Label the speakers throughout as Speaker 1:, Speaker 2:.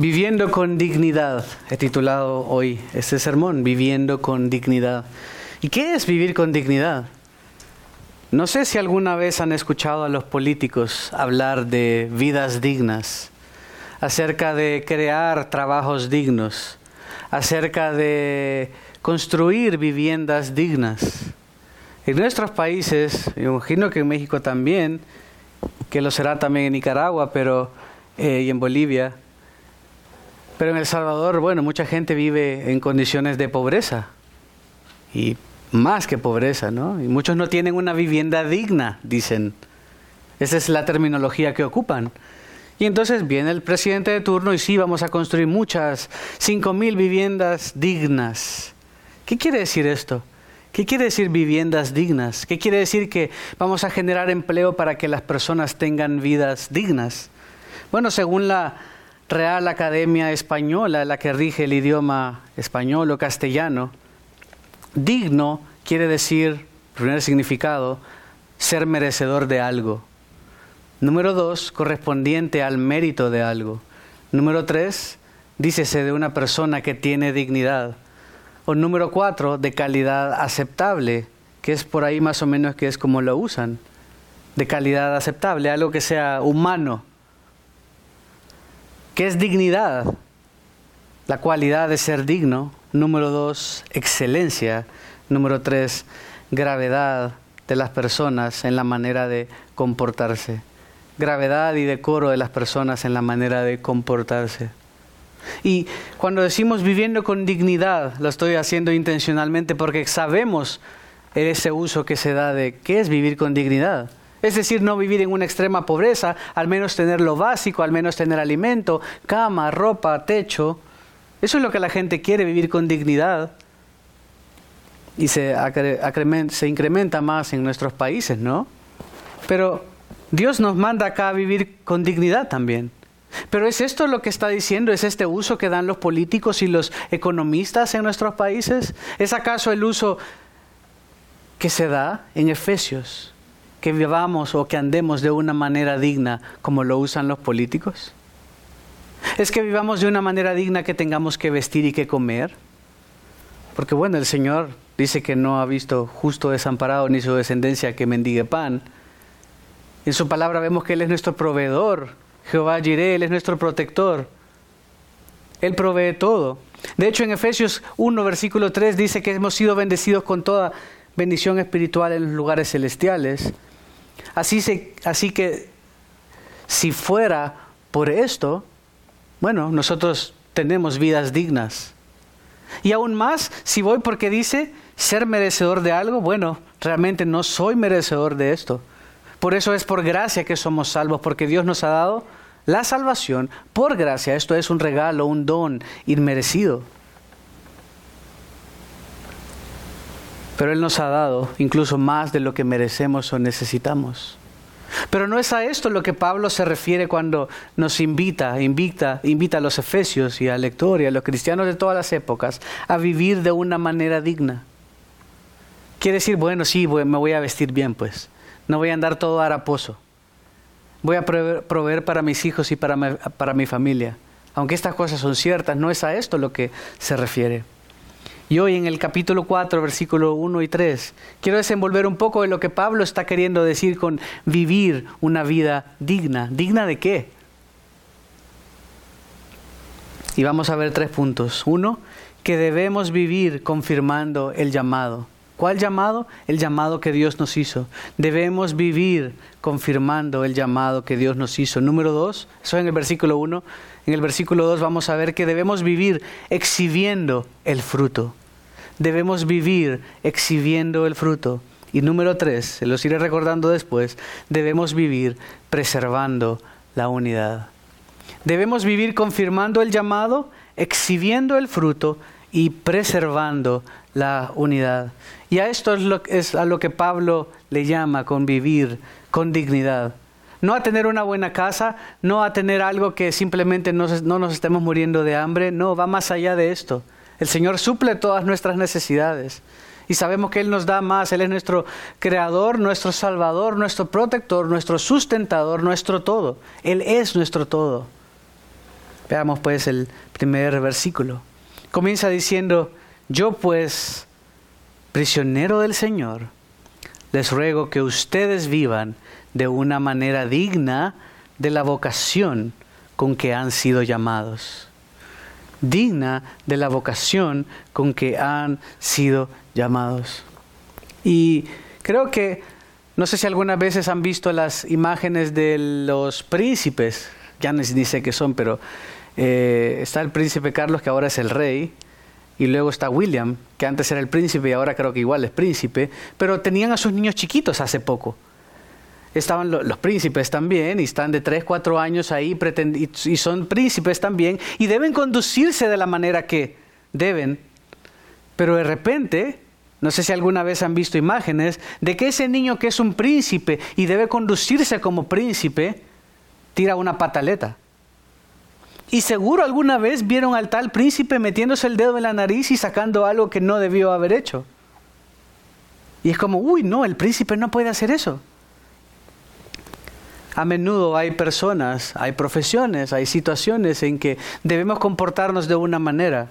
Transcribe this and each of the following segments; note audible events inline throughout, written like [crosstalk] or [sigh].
Speaker 1: Viviendo con dignidad, he titulado hoy este sermón, Viviendo con dignidad. ¿Y qué es vivir con dignidad? No sé si alguna vez han escuchado a los políticos hablar de vidas dignas, acerca de crear trabajos dignos, acerca de construir viviendas dignas. En nuestros países, imagino que en México también, que lo será también en Nicaragua pero, eh, y en Bolivia, pero en El Salvador, bueno, mucha gente vive en condiciones de pobreza y más que pobreza, ¿no? Y muchos no tienen una vivienda digna, dicen. Esa es la terminología que ocupan. Y entonces viene el presidente de turno y sí, vamos a construir muchas, cinco mil viviendas dignas. ¿Qué quiere decir esto? ¿Qué quiere decir viviendas dignas? ¿Qué quiere decir que vamos a generar empleo para que las personas tengan vidas dignas? Bueno, según la Real Academia Española, la que rige el idioma español o castellano, digno quiere decir, primer significado, ser merecedor de algo. Número dos, correspondiente al mérito de algo. Número tres, dícese de una persona que tiene dignidad. O número cuatro, de calidad aceptable, que es por ahí más o menos que es como lo usan. De calidad aceptable, algo que sea humano, ¿Qué es dignidad? La cualidad de ser digno. Número dos, excelencia. Número tres, gravedad de las personas en la manera de comportarse. Gravedad y decoro de las personas en la manera de comportarse. Y cuando decimos viviendo con dignidad, lo estoy haciendo intencionalmente porque sabemos ese uso que se da de qué es vivir con dignidad. Es decir, no vivir en una extrema pobreza, al menos tener lo básico, al menos tener alimento, cama, ropa, techo. Eso es lo que la gente quiere, vivir con dignidad. Y se, se incrementa más en nuestros países, ¿no? Pero Dios nos manda acá a vivir con dignidad también. Pero ¿es esto lo que está diciendo? ¿Es este uso que dan los políticos y los economistas en nuestros países? ¿Es acaso el uso que se da en Efesios? Que vivamos o que andemos de una manera digna como lo usan los políticos? ¿Es que vivamos de una manera digna que tengamos que vestir y que comer? Porque bueno, el Señor dice que no ha visto justo desamparado ni su descendencia que mendigue pan. En su palabra vemos que Él es nuestro proveedor. Jehová Jireh, Él es nuestro protector. Él provee todo. De hecho, en Efesios 1, versículo 3 dice que hemos sido bendecidos con toda bendición espiritual en los lugares celestiales. Así, así que si fuera por esto, bueno, nosotros tenemos vidas dignas. Y aún más, si voy porque dice ser merecedor de algo, bueno, realmente no soy merecedor de esto. Por eso es por gracia que somos salvos, porque Dios nos ha dado la salvación por gracia. Esto es un regalo, un don inmerecido. Pero Él nos ha dado incluso más de lo que merecemos o necesitamos. Pero no es a esto lo que Pablo se refiere cuando nos invita, invita, invita a los efesios y al lector y a los cristianos de todas las épocas a vivir de una manera digna. Quiere decir, bueno, sí, me voy a vestir bien, pues. No voy a andar todo haraposo. Voy a proveer, para mis hijos y para para mi familia. Aunque estas cosas son ciertas, no es a esto lo que se refiere. Y hoy en el capítulo 4, versículo 1 y 3, quiero desenvolver un poco de lo que Pablo está queriendo decir con vivir una vida digna. ¿Digna de qué? Y vamos a ver tres puntos. Uno, que debemos vivir confirmando el llamado. ¿Cuál llamado? El llamado que Dios nos hizo. Debemos vivir confirmando el llamado que Dios nos hizo. Número dos, eso en el versículo 1. En el versículo 2 vamos a ver que debemos vivir exhibiendo el fruto debemos vivir exhibiendo el fruto. Y número tres, se los iré recordando después, debemos vivir preservando la unidad. Debemos vivir confirmando el llamado, exhibiendo el fruto y preservando la unidad. Y a esto es, lo, es a lo que Pablo le llama convivir con dignidad. No a tener una buena casa, no a tener algo que simplemente no nos estemos muriendo de hambre, no, va más allá de esto. El Señor suple todas nuestras necesidades. Y sabemos que Él nos da más. Él es nuestro creador, nuestro salvador, nuestro protector, nuestro sustentador, nuestro todo. Él es nuestro todo. Veamos pues el primer versículo. Comienza diciendo, yo pues, prisionero del Señor, les ruego que ustedes vivan de una manera digna de la vocación con que han sido llamados. Digna de la vocación con que han sido llamados. Y creo que, no sé si algunas veces han visto las imágenes de los príncipes, ya no dice que son, pero eh, está el príncipe Carlos, que ahora es el rey, y luego está William, que antes era el príncipe y ahora creo que igual es príncipe, pero tenían a sus niños chiquitos hace poco. Estaban los príncipes también y están de 3, 4 años ahí y son príncipes también y deben conducirse de la manera que deben. Pero de repente, no sé si alguna vez han visto imágenes de que ese niño que es un príncipe y debe conducirse como príncipe, tira una pataleta. Y seguro alguna vez vieron al tal príncipe metiéndose el dedo en la nariz y sacando algo que no debió haber hecho. Y es como, uy, no, el príncipe no puede hacer eso. A menudo hay personas, hay profesiones, hay situaciones en que debemos comportarnos de una manera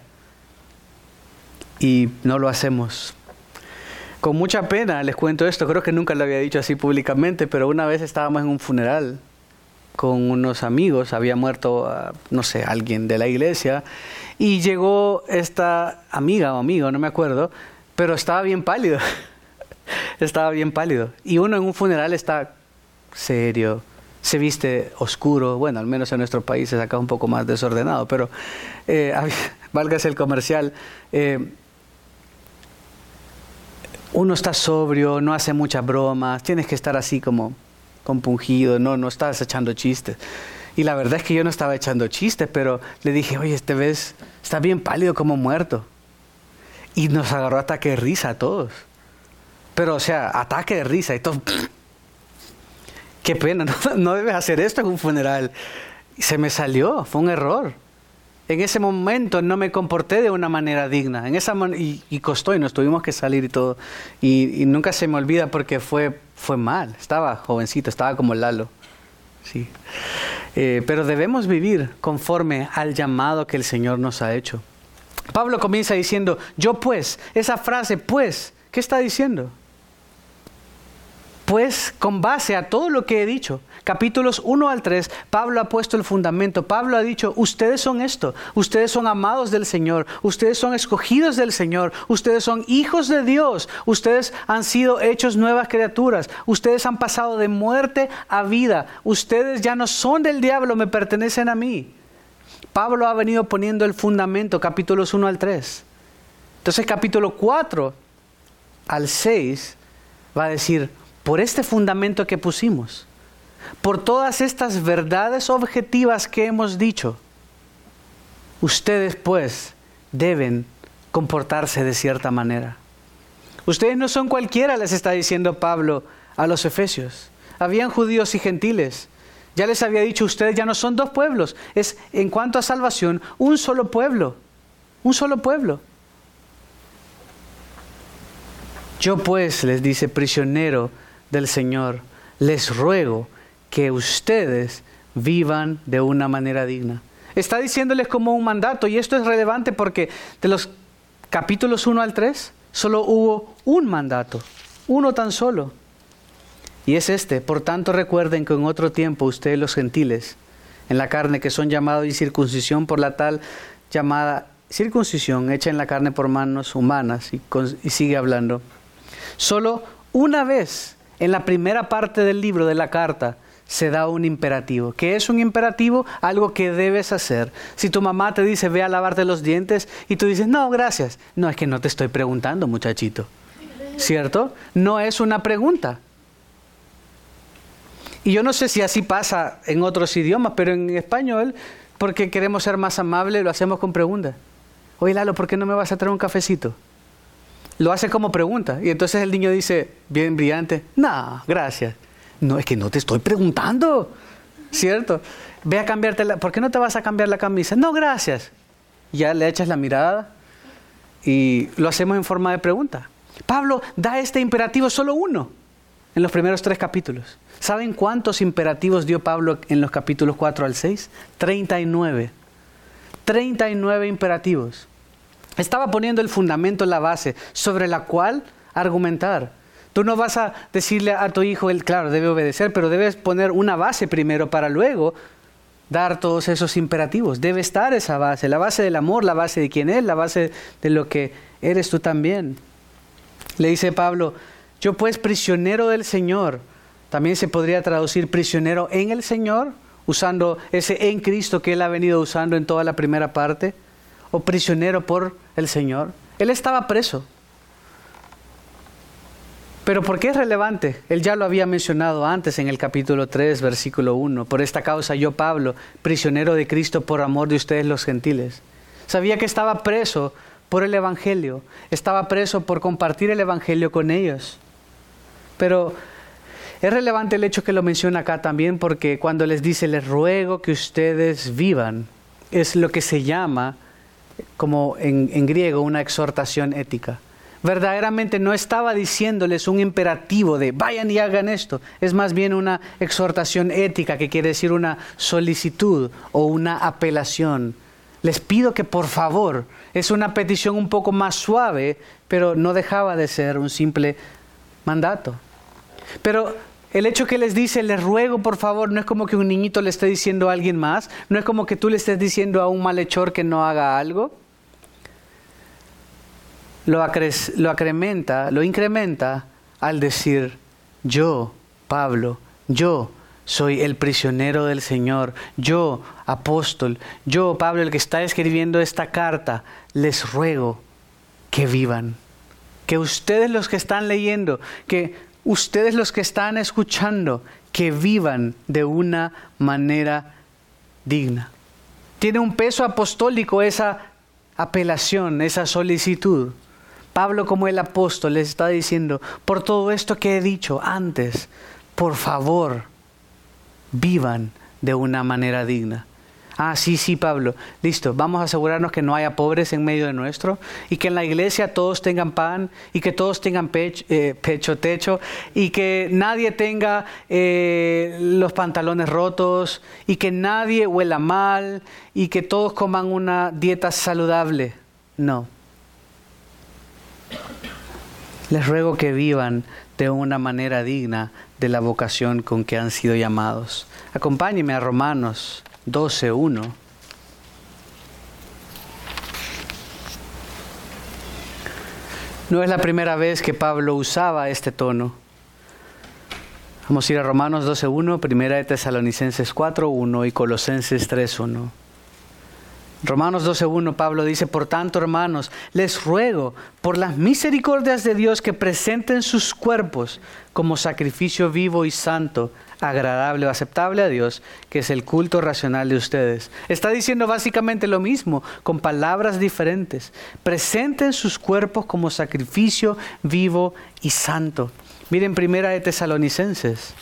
Speaker 1: y no lo hacemos. Con mucha pena les cuento esto, creo que nunca lo había dicho así públicamente, pero una vez estábamos en un funeral con unos amigos, había muerto, ah, no sé, alguien de la iglesia, y llegó esta amiga o amigo, no me acuerdo, pero estaba bien pálido, [laughs] estaba bien pálido. Y uno en un funeral está serio, se viste oscuro, bueno, al menos en nuestro país es acá un poco más desordenado, pero eh, [laughs] válgase el comercial. Eh, uno está sobrio, no hace muchas bromas, tienes que estar así como compungido, no, no estabas echando chistes. Y la verdad es que yo no estaba echando chistes, pero le dije, oye, este ves, está bien pálido como muerto. Y nos agarró ataque de risa a todos. Pero, o sea, ataque de risa y todo. Qué pena, [laughs] no, debes hacer esto en un funeral. Se me salió, fue un error. En ese momento no me comporté de una manera digna. En esa y, costó y nos tuvimos que salir y todo. Y, y nunca se me olvida porque fue fue mal, estaba jovencito, estaba como Lalo. Sí. Eh, pero debemos vivir conforme al llamado que el Señor nos ha hecho. Pablo comienza diciendo, yo pues, esa frase pues, ¿qué está diciendo? Pues con base a todo lo que he dicho, capítulos 1 al 3, Pablo ha puesto el fundamento. Pablo ha dicho, ustedes son esto, ustedes son amados del Señor, ustedes son escogidos del Señor, ustedes son hijos de Dios, ustedes han sido hechos nuevas criaturas, ustedes han pasado de muerte a vida, ustedes ya no son del diablo, me pertenecen a mí. Pablo ha venido poniendo el fundamento, capítulos 1 al 3. Entonces capítulo 4 al 6 va a decir, por este fundamento que pusimos, por todas estas verdades objetivas que hemos dicho, ustedes pues deben comportarse de cierta manera. Ustedes no son cualquiera, les está diciendo Pablo a los efesios. Habían judíos y gentiles. Ya les había dicho, ustedes ya no son dos pueblos, es en cuanto a salvación, un solo pueblo, un solo pueblo. Yo pues, les dice, prisionero del Señor, les ruego que ustedes vivan de una manera digna. Está diciéndoles como un mandato y esto es relevante porque de los capítulos 1 al 3 solo hubo un mandato, uno tan solo. Y es este, por tanto recuerden que en otro tiempo ustedes los gentiles, en la carne que son llamados incircuncisión por la tal llamada circuncisión hecha en la carne por manos humanas y, y sigue hablando, solo una vez en la primera parte del libro de la carta se da un imperativo. ¿Qué es un imperativo? Algo que debes hacer. Si tu mamá te dice, ve a lavarte los dientes y tú dices, no, gracias. No, es que no te estoy preguntando, muchachito. ¿Cierto? No es una pregunta. Y yo no sé si así pasa en otros idiomas, pero en español, porque queremos ser más amables, lo hacemos con preguntas. Oye, Lalo, ¿por qué no me vas a traer un cafecito? Lo hace como pregunta. Y entonces el niño dice, bien brillante, no, gracias. No, es que no te estoy preguntando, ¿cierto? Ve a cambiarte la... ¿Por qué no te vas a cambiar la camisa? No, gracias. Ya le echas la mirada y lo hacemos en forma de pregunta. Pablo da este imperativo solo uno en los primeros tres capítulos. ¿Saben cuántos imperativos dio Pablo en los capítulos 4 al 6? 39. 39 imperativos. Estaba poniendo el fundamento, la base, sobre la cual argumentar. Tú no vas a decirle a tu hijo, él, claro, debe obedecer, pero debes poner una base primero para luego dar todos esos imperativos. Debe estar esa base, la base del amor, la base de quién es, la base de lo que eres tú también. Le dice Pablo, yo pues prisionero del Señor, también se podría traducir prisionero en el Señor, usando ese en Cristo que él ha venido usando en toda la primera parte, o prisionero por el Señor. Él estaba preso. Pero ¿por qué es relevante? Él ya lo había mencionado antes en el capítulo 3, versículo 1. Por esta causa yo, Pablo, prisionero de Cristo por amor de ustedes los gentiles. Sabía que estaba preso por el Evangelio, estaba preso por compartir el Evangelio con ellos. Pero es relevante el hecho que lo menciona acá también porque cuando les dice, les ruego que ustedes vivan, es lo que se llama, como en, griego, una exhortación ética verdaderamente no estaba diciéndoles un imperativo de vayan y hagan esto, es más bien una exhortación ética que quiere decir una solicitud o una apelación. Les pido que por favor, es una petición un poco más suave, pero no dejaba de ser un simple mandato. Pero el hecho que les dice, les ruego por favor, no es como que un niñito le esté diciendo a alguien más, no es como que tú le estés diciendo a un malhechor que no haga algo. Lo, lo acrementa, lo incrementa al decir, yo, Pablo, yo soy el prisionero del Señor, yo, apóstol, yo, Pablo, el que está escribiendo esta carta, les ruego que vivan, que ustedes los que están leyendo, que ustedes los que están escuchando, que vivan de una manera digna. Tiene un peso apostólico esa apelación, esa solicitud. Pablo como el apóstol les está diciendo, por todo esto que he dicho antes, por favor, vivan de una manera digna. Ah, sí, sí, Pablo. Listo. Vamos a asegurarnos que no haya pobres en medio de nuestro y que en la iglesia todos tengan pan y que todos tengan pecho, eh, pecho techo y que nadie tenga eh, los pantalones rotos y que nadie huela mal y que todos coman una dieta saludable. No. Les ruego que vivan de una manera digna de la vocación con que han sido llamados. Acompáñeme a Romanos 12.1. No es la primera vez que Pablo usaba este tono. Vamos a ir a Romanos 12.1, Primera de Tesalonicenses 4.1 y Colosenses 3.1. Romanos 12.1 Pablo dice, por tanto hermanos, les ruego por las misericordias de Dios que presenten sus cuerpos como sacrificio vivo y santo, agradable o aceptable a Dios, que es el culto racional de ustedes. Está diciendo básicamente lo mismo, con palabras diferentes. Presenten sus cuerpos como sacrificio vivo y santo. Miren primera de Tesalonicenses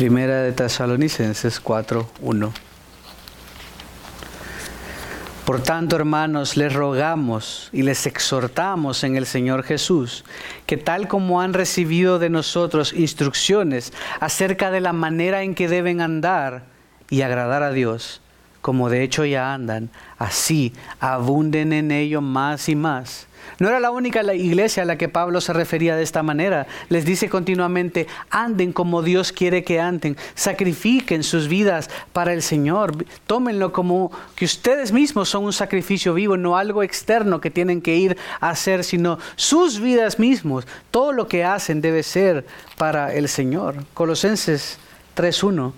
Speaker 1: Primera de Tesalonicenses 4:1. Por tanto, hermanos, les rogamos y les exhortamos en el Señor Jesús, que tal como han recibido de nosotros instrucciones acerca de la manera en que deben andar y agradar a Dios, como de hecho ya andan, así abunden en ello más y más no era la única iglesia a la que Pablo se refería de esta manera. Les dice continuamente, anden como Dios quiere que anden, sacrifiquen sus vidas para el Señor, tómenlo como que ustedes mismos son un sacrificio vivo, no algo externo que tienen que ir a hacer, sino sus vidas mismos. Todo lo que hacen debe ser para el Señor. Colosenses 3.1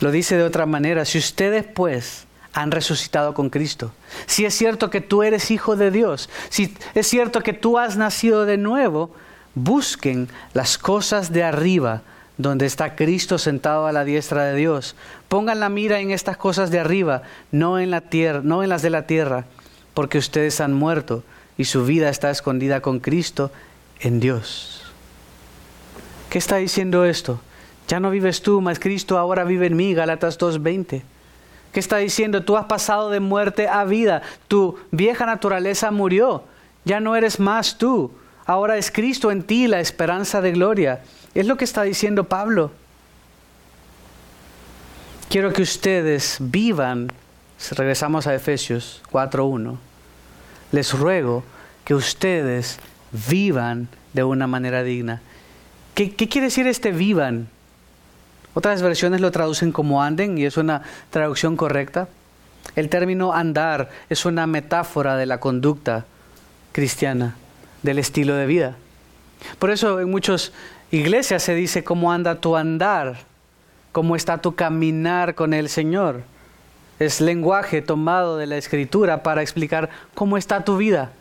Speaker 1: lo dice de otra manera, si ustedes pues han resucitado con Cristo. Si es cierto que tú eres hijo de Dios, si es cierto que tú has nacido de nuevo, busquen las cosas de arriba, donde está Cristo sentado a la diestra de Dios. Pongan la mira en estas cosas de arriba, no en la tierra, no en las de la tierra, porque ustedes han muerto y su vida está escondida con Cristo en Dios. ¿Qué está diciendo esto? Ya no vives tú, mas Cristo ahora vive en mí, Galatas 2:20. ¿Qué está diciendo? Tú has pasado de muerte a vida. Tu vieja naturaleza murió. Ya no eres más tú. Ahora es Cristo en ti la esperanza de gloria. Es lo que está diciendo Pablo. quiero que ustedes vivan, regresamos a Efesios 4.1, les ruego que ustedes vivan de una manera digna. ¿Qué, ¿Qué, quiere decir este vivan? Otras versiones lo traducen como anden y es una traducción correcta. El término andar es una metáfora de la conducta cristiana, del estilo de vida. Por eso en muchas iglesias se dice cómo anda tu andar, cómo está tu caminar con el Señor. Es lenguaje tomado de la escritura para explicar cómo está tu vida,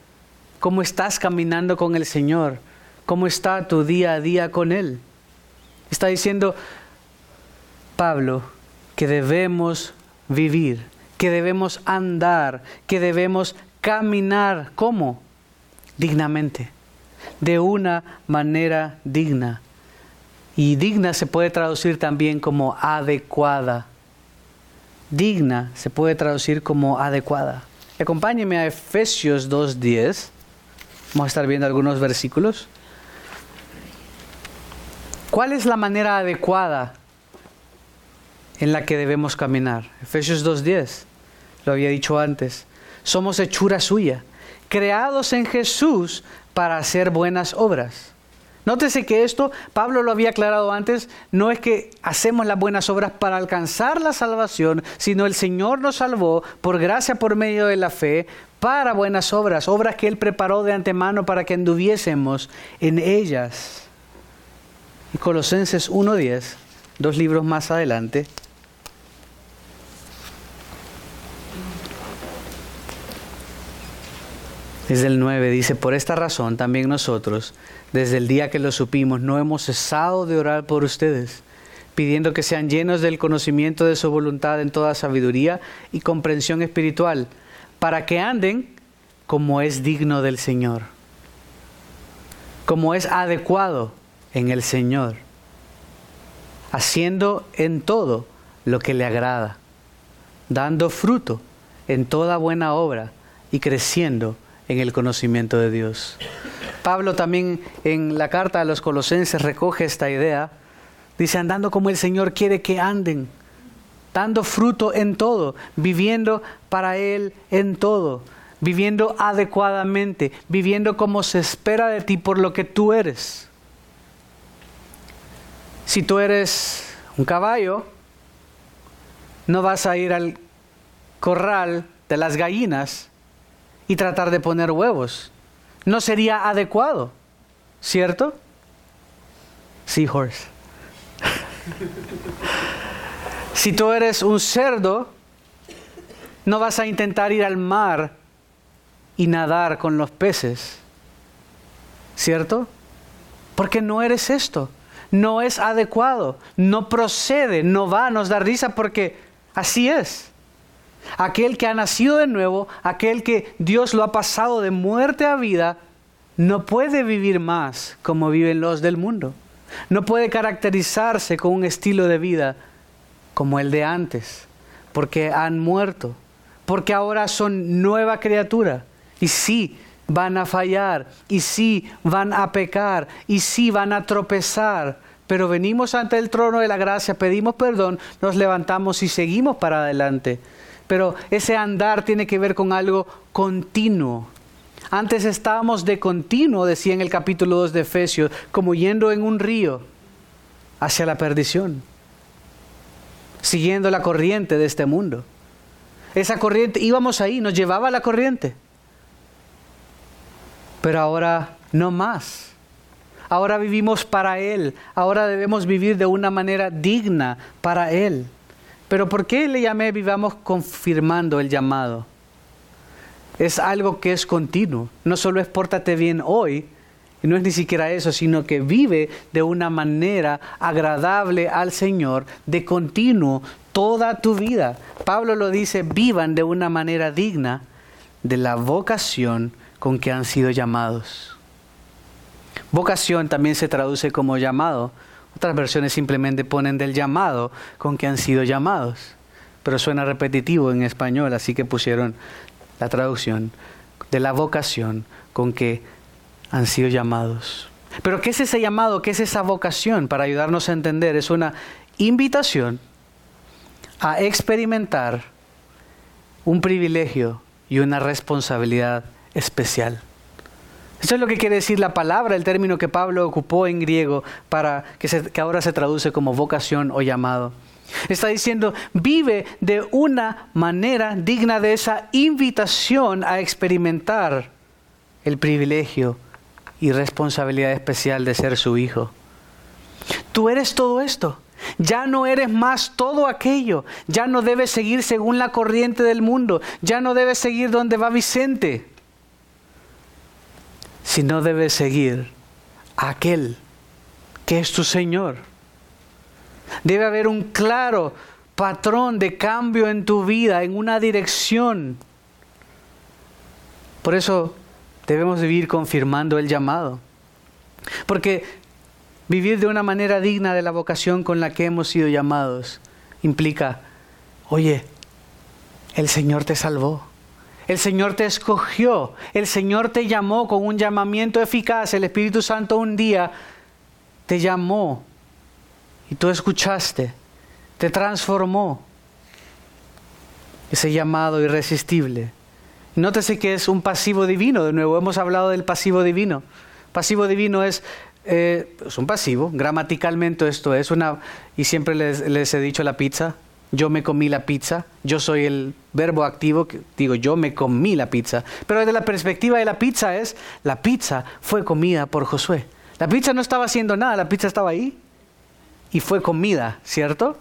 Speaker 1: cómo estás caminando con el Señor, cómo está tu día a día con Él. Está diciendo Pablo que debemos vivir, que debemos andar, que debemos caminar. ¿Cómo? Dignamente, de una manera digna. Y digna se puede traducir también como adecuada. Digna se puede traducir como adecuada. Acompáñeme a Efesios 2.10. Vamos a estar viendo algunos versículos. ¿Cuál es la manera adecuada en la que debemos caminar? Efesios 2.10. Lo había dicho antes. Somos hechura suya, creados en Jesús para hacer buenas obras. Nótese que esto, Pablo lo había aclarado antes, no es que hacemos las buenas obras para alcanzar la salvación, sino el Señor nos salvó por gracia por medio de la fe para buenas obras, obras que Él preparó de antemano para que anduviésemos en ellas. Y Colosenses 1.10, dos libros más adelante, Desde el 9 dice, por esta razón también nosotros, desde el día que lo supimos, no hemos cesado de orar por ustedes, pidiendo que sean llenos del conocimiento de su voluntad en toda sabiduría y comprensión espiritual, para que anden como es digno del Señor, como es adecuado en el Señor, haciendo en todo lo que le agrada, dando fruto en toda buena obra y creciendo en el conocimiento de Dios. Pablo también en la carta a los colosenses recoge esta idea. Dice, andando como el Señor quiere que anden, dando fruto en todo, viviendo para Él en todo, viviendo adecuadamente, viviendo como se espera de ti por lo que tú eres. Si tú eres un caballo, no vas a ir al corral de las gallinas y tratar de poner huevos. No sería adecuado, ¿cierto? Seahorse. [laughs] si tú eres un cerdo, no vas a intentar ir al mar y nadar con los peces, ¿cierto? Porque no eres esto, no es adecuado, no procede, no va, nos da risa porque así es. Aquel que ha nacido de nuevo, aquel que Dios lo ha pasado de muerte a vida, no puede vivir más como viven los del mundo. No puede caracterizarse con un estilo de vida como el de antes, porque han muerto, porque ahora son nueva criatura. Y sí, van a fallar, y sí, van a pecar, y sí, van a tropezar, pero venimos ante el trono de la gracia, pedimos perdón, nos levantamos y seguimos para adelante pero ese andar tiene que ver con algo continuo. Antes estábamos de continuo, decía en el capítulo 2 de Efesios, como yendo en un río hacia la perdición, siguiendo la corriente de este mundo. Esa corriente, íbamos ahí, nos llevaba la corriente. Pero ahora no más. Ahora vivimos para Él. Ahora debemos vivir de una manera digna para Él. Pero ¿por qué le llamé vivamos confirmando el llamado? Es algo que es continuo. No solo es pórtate bien hoy, y no es ni siquiera eso, sino que vive de una manera agradable al Señor, de continuo, toda tu vida. Pablo lo dice, vivan de una manera digna de la vocación con que han sido llamados. Vocación también se traduce como llamado, otras versiones simplemente ponen del llamado con que han sido llamados. Pero suena repetitivo en español, así que pusieron la traducción de la vocación con que han sido llamados. Pero ¿qué es ese llamado? ¿Qué es esa vocación? Para ayudarnos a entender, es una invitación a experimentar un privilegio y una responsabilidad especial. Eso es lo que quiere decir la palabra, el término que Pablo ocupó en griego para que, que ahora se traduce como vocación o llamado. Está diciendo, vive de una manera digna de esa invitación a experimentar el privilegio y responsabilidad especial de ser su hijo. Tú eres todo esto. Ya no eres más todo aquello. Ya no debes seguir según la corriente del mundo. Ya no debes seguir donde va Vicente. Sino debes seguir a aquel que es tu Señor. Debe haber un claro patrón de cambio en tu vida, en una dirección. Por eso debemos vivir confirmando el llamado. Porque vivir de una manera digna de la vocación con la que hemos sido llamados implica, oye, el Señor te salvó. El Señor te escogió, el Señor te llamó con un llamamiento eficaz, el Espíritu Santo un día te llamó y tú escuchaste, te transformó. Ese llamado irresistible. Nótese que es un pasivo divino, de nuevo, hemos hablado del pasivo divino. Pasivo divino es, eh, es un pasivo, gramaticalmente esto es una, y siempre les, les he dicho la pizza, yo me comí la pizza, yo soy el verbo activo, que digo yo me comí la pizza, pero desde la perspectiva de la pizza es, la pizza fue comida por Josué. La pizza no estaba haciendo nada, la pizza estaba ahí y fue comida, ¿cierto?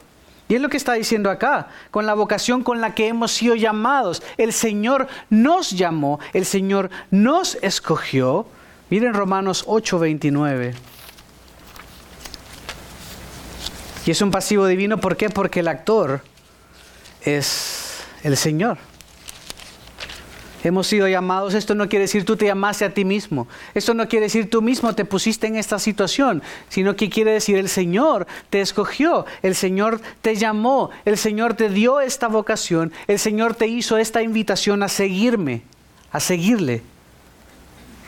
Speaker 1: Y es lo que está diciendo acá, con la vocación con la que hemos sido llamados. El Señor nos llamó, el Señor nos escogió. Miren Romanos 8:29. Y es un pasivo divino, ¿por qué? Porque el actor es el Señor. Hemos sido llamados, esto no quiere decir tú te llamaste a ti mismo, esto no quiere decir tú mismo te pusiste en esta situación, sino que quiere decir el Señor te escogió, el Señor te llamó, el Señor te dio esta vocación, el Señor te hizo esta invitación a seguirme, a seguirle.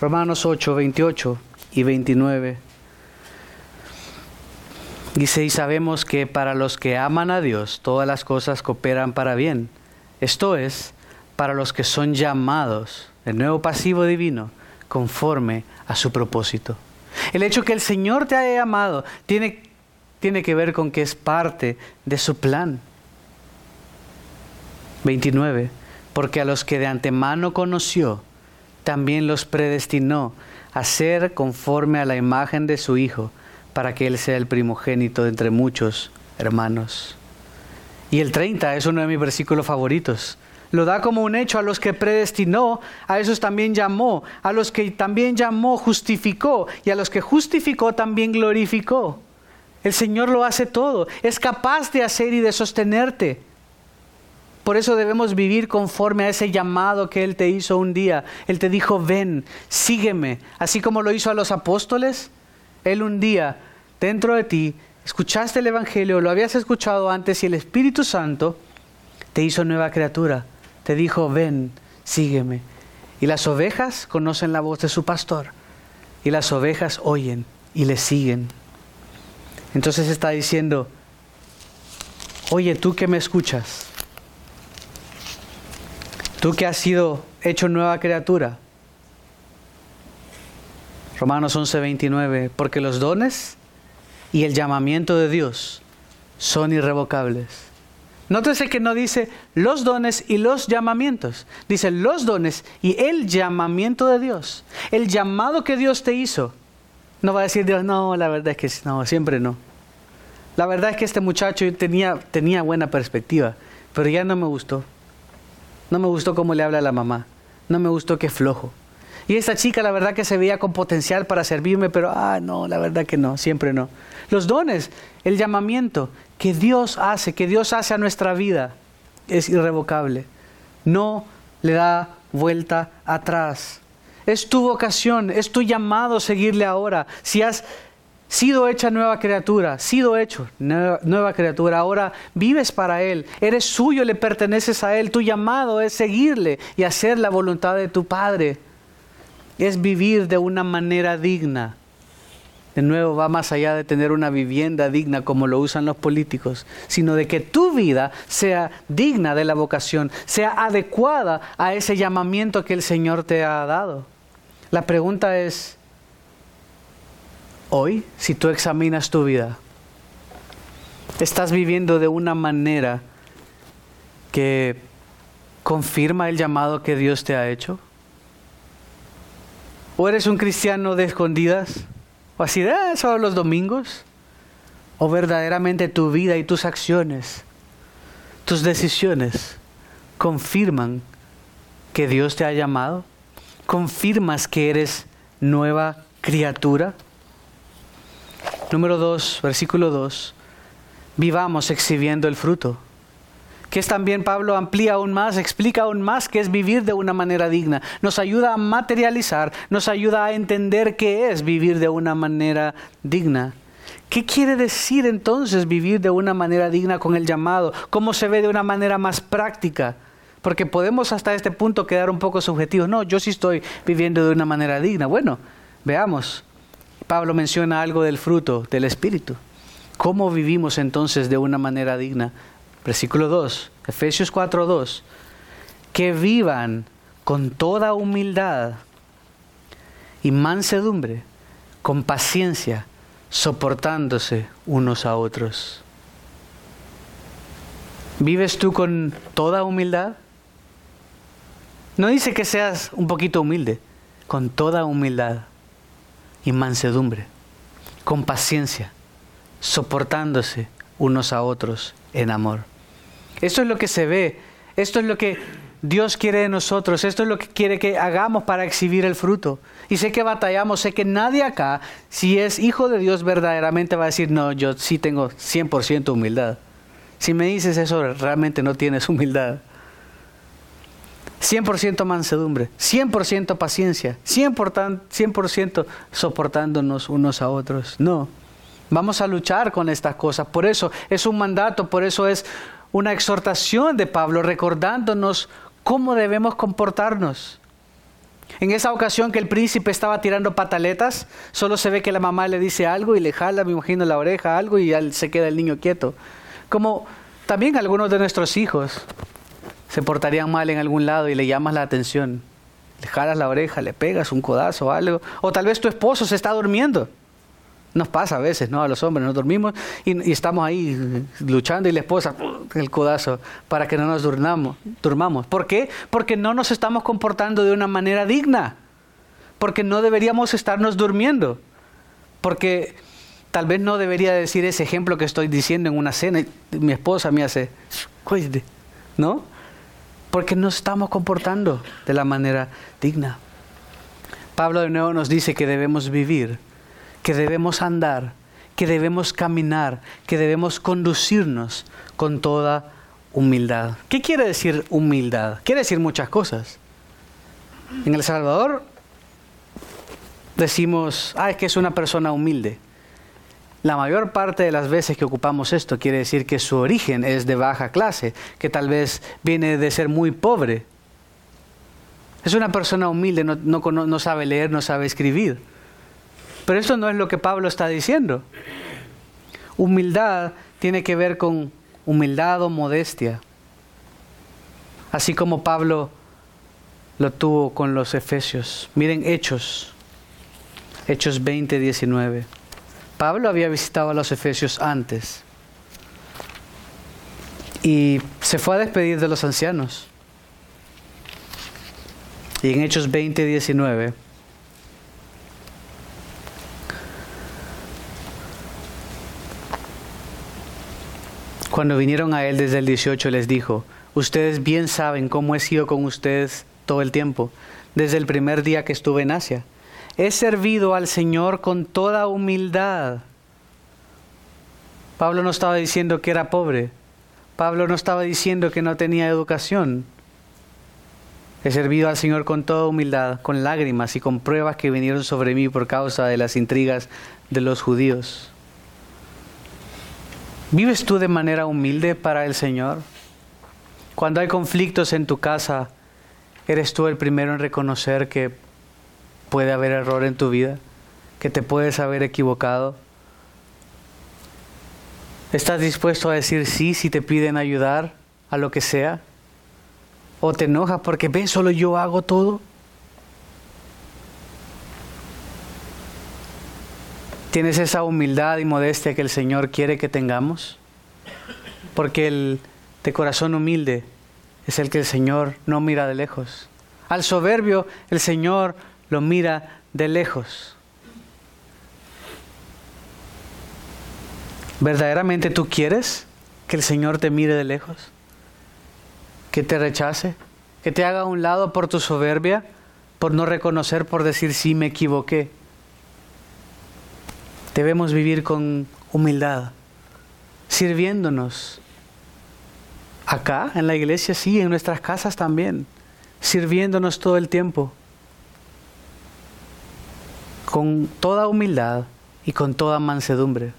Speaker 1: Romanos 8, 28 y 29. Dice, y sabemos que para los que aman a Dios, todas las cosas cooperan para bien. Esto es, para los que son llamados, el nuevo pasivo divino, conforme a su propósito. El hecho que el Señor te haya llamado tiene, tiene que ver con que es parte de su plan. 29. Porque a los que de antemano conoció, también los predestinó a ser conforme a la imagen de su Hijo, para que Él sea el primogénito de entre muchos hermanos. Y el 30 es uno de mis versículos favoritos lo da como un hecho a los que predestinó, a esos también llamó, a los que también llamó justificó y a los que justificó también glorificó. El Señor lo hace todo, es capaz de hacer y de sostenerte. Por eso debemos vivir conforme a ese llamado que Él te hizo un día. Él te dijo, ven, sígueme, así como lo hizo a los apóstoles. Él un día, dentro de ti, escuchaste el Evangelio, lo habías escuchado antes y el Espíritu Santo te hizo nueva criatura te dijo, ven, sígueme. Y las ovejas conocen la voz de su pastor. Y las ovejas oyen y le siguen. Entonces está diciendo, oye, tú que me escuchas, tú que has sido hecho nueva criatura. Romanos 11:29, porque los dones y el llamamiento de Dios son irrevocables. Nótese que no dice los dones y los llamamientos. Dice los dones y el llamamiento de Dios. El llamado que Dios te hizo. No va a decir Dios, no, la verdad es que no, siempre no. La verdad es que este muchacho tenía, tenía buena perspectiva, pero ya no me gustó. No me gustó cómo le habla a la mamá. No me gustó que flojo. Y esta chica, la verdad que se veía con potencial para servirme, pero, ah, no, la verdad que no, siempre no. Los dones, el llamamiento, que Dios hace, que Dios hace a nuestra vida, es irrevocable. No le da vuelta atrás. Es tu vocación, es tu llamado seguirle ahora. Si has sido hecha nueva criatura, sido hecho nueva, criatura, ahora vives para Él, eres suyo, le perteneces a Él, tu llamado es seguirle y hacer la voluntad de tu Padre. Es vivir de una manera digna de nuevo va más allá de tener una vivienda digna como lo usan los políticos, sino de que tu vida sea digna de la vocación, sea adecuada a ese llamamiento que el Señor te ha dado. La pregunta es, hoy, si tú examinas tu vida, ¿estás viviendo de una manera que confirma el llamado que Dios te ha hecho? ¿O eres un cristiano de escondidas? ¿O así de ah, solo los domingos? ¿O verdaderamente tu vida y tus acciones, tus decisiones confirman que Dios te ha llamado? ¿Confirmas que eres nueva criatura? Número 2, versículo 2. Vivamos exhibiendo el fruto que es también Pablo amplía aún más, explica aún más qué es vivir de una manera digna. Nos ayuda a materializar, nos ayuda a entender qué es vivir de una manera digna. ¿Qué quiere decir entonces vivir de una manera digna con el llamado? ¿Cómo se ve de una manera más práctica? Porque podemos hasta este punto quedar un poco subjetivos. No, yo sí estoy viviendo de una manera digna. Bueno, veamos. Pablo menciona algo del fruto del Espíritu. ¿Cómo vivimos entonces de una manera digna? Versículo 2, Efesios 4, 2. Que vivan con toda humildad y mansedumbre, con paciencia, soportándose unos a otros. ¿Vives tú con toda humildad? No dice que seas un poquito humilde, con toda humildad y mansedumbre, con paciencia, soportándose unos a otros en amor. Esto es lo que se ve, esto es lo que Dios quiere de nosotros, esto es lo que quiere que hagamos para exhibir el fruto. Y sé que batallamos, sé que nadie acá, si es hijo de Dios verdaderamente, va a decir, no, yo sí tengo 100% humildad. Si me dices eso, realmente no tienes humildad. 100% mansedumbre, 100% paciencia, 100%, 100 soportándonos unos a otros. No, vamos a luchar con estas cosas. Por eso es un mandato, por eso es una exhortación de Pablo recordándonos cómo debemos comportarnos. En esa ocasión que el príncipe estaba tirando pataletas, solo se ve que la mamá le dice algo y le jala, me imagino, la oreja, algo y se queda el niño quieto. Como también algunos de nuestros hijos se portarían mal en algún lado y le llamas la atención. Le jalas la oreja, le pegas un codazo o algo. O tal vez tu esposo se está durmiendo nos pasa a veces, ¿no? A los hombres, nos dormimos y, estamos ahí luchando y la esposa, el codazo, para que no nos durmamos, durmamos. ¿Por qué? Porque no nos estamos comportando de una manera digna. Porque no deberíamos estarnos durmiendo. Porque tal vez no debería decir ese ejemplo que estoy diciendo en una cena y mi esposa me hace, ¿no? Porque no estamos comportando de la manera digna. Pablo de nuevo nos dice que debemos vivir que debemos andar, que debemos caminar, que debemos conducirnos con toda humildad. ¿Qué quiere decir humildad? Quiere decir muchas cosas. En El Salvador decimos, ah, es que es una persona humilde. La mayor parte de las veces que ocupamos esto quiere decir que su origen es de baja clase, que tal vez viene de ser muy pobre. Es una persona humilde, no, no sabe leer, no sabe escribir. Pero eso no es lo que Pablo está diciendo. Humildad tiene que ver con humildad o modestia. Así como Pablo lo tuvo con los efesios. Miren Hechos, Hechos 20, 19. Pablo había visitado a los efesios antes y se fue a despedir de los ancianos. Y en Hechos 20, 19 Cuando vinieron a él desde el 18 les dijo, ustedes bien saben cómo he sido con ustedes todo el tiempo, desde el primer día que estuve en Asia. He servido al Señor con toda humildad. Pablo no estaba diciendo que era pobre. Pablo no estaba diciendo que no tenía educación. He servido al Señor con toda humildad, con lágrimas y con pruebas que vinieron sobre mí por causa de las intrigas de los judíos. ¿Vives tú de manera humilde para el Señor? Cuando hay conflictos en tu casa, ¿eres tú el primero en reconocer que puede haber error en tu vida? que te puedes haber equivocado? ¿Estás dispuesto a decir sí si te piden ayudar a lo que sea? ¿O te enojas porque ves, solo yo hago todo? ¿Tienes esa humildad y modestia que el Señor quiere que tengamos? Porque el de corazón humilde es el que el Señor no mira de lejos. Al soberbio el Señor lo mira de lejos. ¿Verdaderamente tú quieres que el Señor te mire de lejos? ¿Que te rechace? ¿Que te haga a un lado por tu soberbia? ¿Por no reconocer, por decir sí me equivoqué? Debemos vivir con humildad, sirviéndonos. Acá, en la iglesia, sí, en nuestras casas también, sirviéndonos todo el tiempo, con toda humildad y con toda mansedumbre.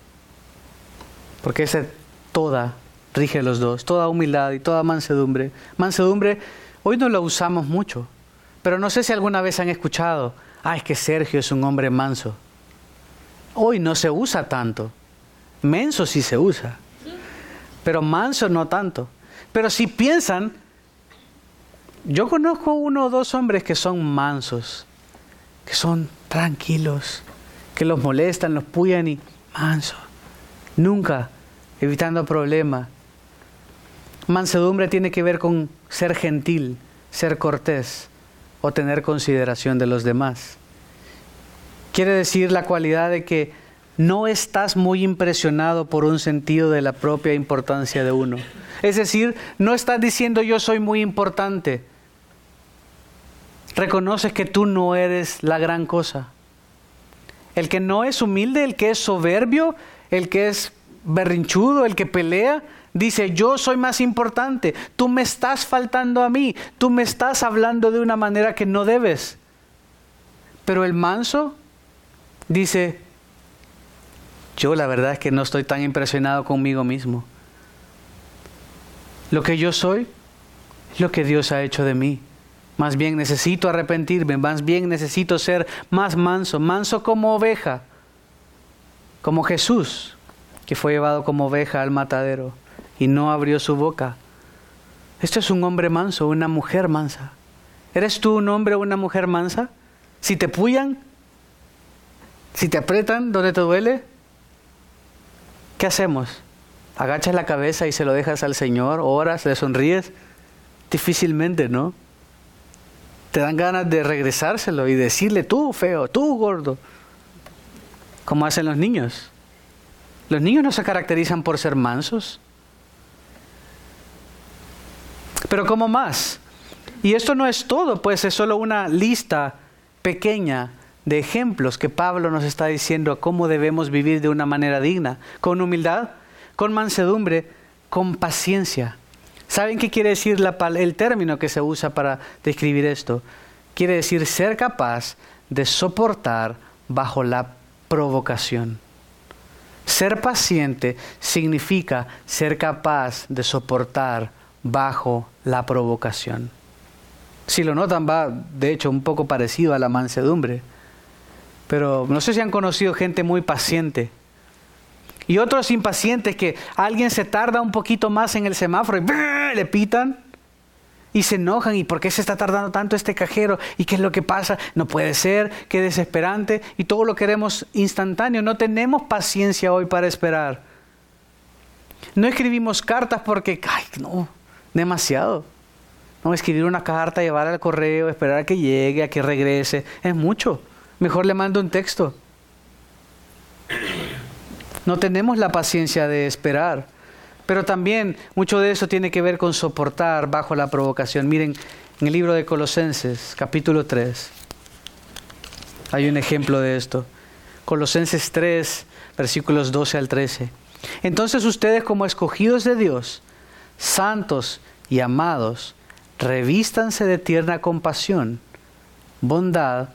Speaker 1: Porque ese toda rige los dos, toda humildad y toda mansedumbre. Mansedumbre, hoy no lo usamos mucho, pero no sé si alguna vez han escuchado, ah, es que Sergio es un hombre manso. Hoy no se usa tanto. Menso sí se usa, pero manso no tanto. Pero si piensan, yo conozco uno o dos hombres que son mansos, que son tranquilos, que los molestan, los puyan y mansos. Nunca evitando problemas. Mansedumbre tiene que ver con ser gentil, ser cortés o tener consideración de los demás. Quiere decir la cualidad de que no estás muy impresionado por un sentido de la propia importancia de uno. Es decir, no estás diciendo yo soy muy importante. Reconoces que tú no eres la gran cosa. El que no es humilde, el que es soberbio, el que es berrinchudo, el que pelea, dice, yo soy más importante, tú me estás faltando a mí, tú me estás hablando de una manera que no debes. Pero el manso dice, yo la verdad es que no estoy tan impresionado conmigo mismo. Lo que yo soy es lo que Dios ha hecho de mí. Más bien necesito arrepentirme, más bien necesito ser más manso, manso como oveja, como Jesús, que fue llevado como oveja al matadero y no abrió su boca. Esto es un hombre manso, una mujer mansa. ¿Eres tú un hombre o una mujer mansa? Si te puyan, si te apretan donde te duele, ¿qué hacemos? ¿Agachas la cabeza y se lo dejas al Señor? ¿Oras? ¿Le sonríes? Difícilmente, ¿no? Te dan ganas de regresárselo y decirle, tú feo, tú gordo, como hacen los niños. Los niños no se caracterizan por ser mansos. Pero ¿cómo más? Y esto no es todo, pues es solo una lista pequeña de ejemplos que Pablo nos está diciendo cómo debemos vivir de una manera digna, con humildad, con mansedumbre, con paciencia. ¿Saben qué quiere decir el término que se usa para describir esto? Quiere decir ser capaz de soportar bajo la provocación. Ser paciente significa ser capaz de soportar bajo la provocación. Si lo notan, va de hecho un poco parecido a la mansedumbre. Pero no sé si han conocido gente muy paciente. Y otros impacientes que alguien se tarda un poquito más en el semáforo y le pitan y se enojan. ¿Y por qué se está tardando tanto este cajero? ¿Y qué es lo que pasa? No puede ser, qué desesperante. Y todo lo queremos instantáneo. No tenemos paciencia hoy para esperar. No escribimos cartas porque, ay, no, demasiado. No, escribir una carta, llevar al correo, esperar a que llegue, a que regrese, es mucho. Mejor le mando un texto. No tenemos la paciencia de esperar. Pero también mucho de eso tiene que ver con soportar bajo la provocación. Miren, en el libro de Colosenses, capítulo 3, hay un ejemplo de esto. Colosenses 3, versículos 12 al 13. Entonces ustedes como escogidos de Dios, santos y amados, revístanse de tierna compasión, bondad,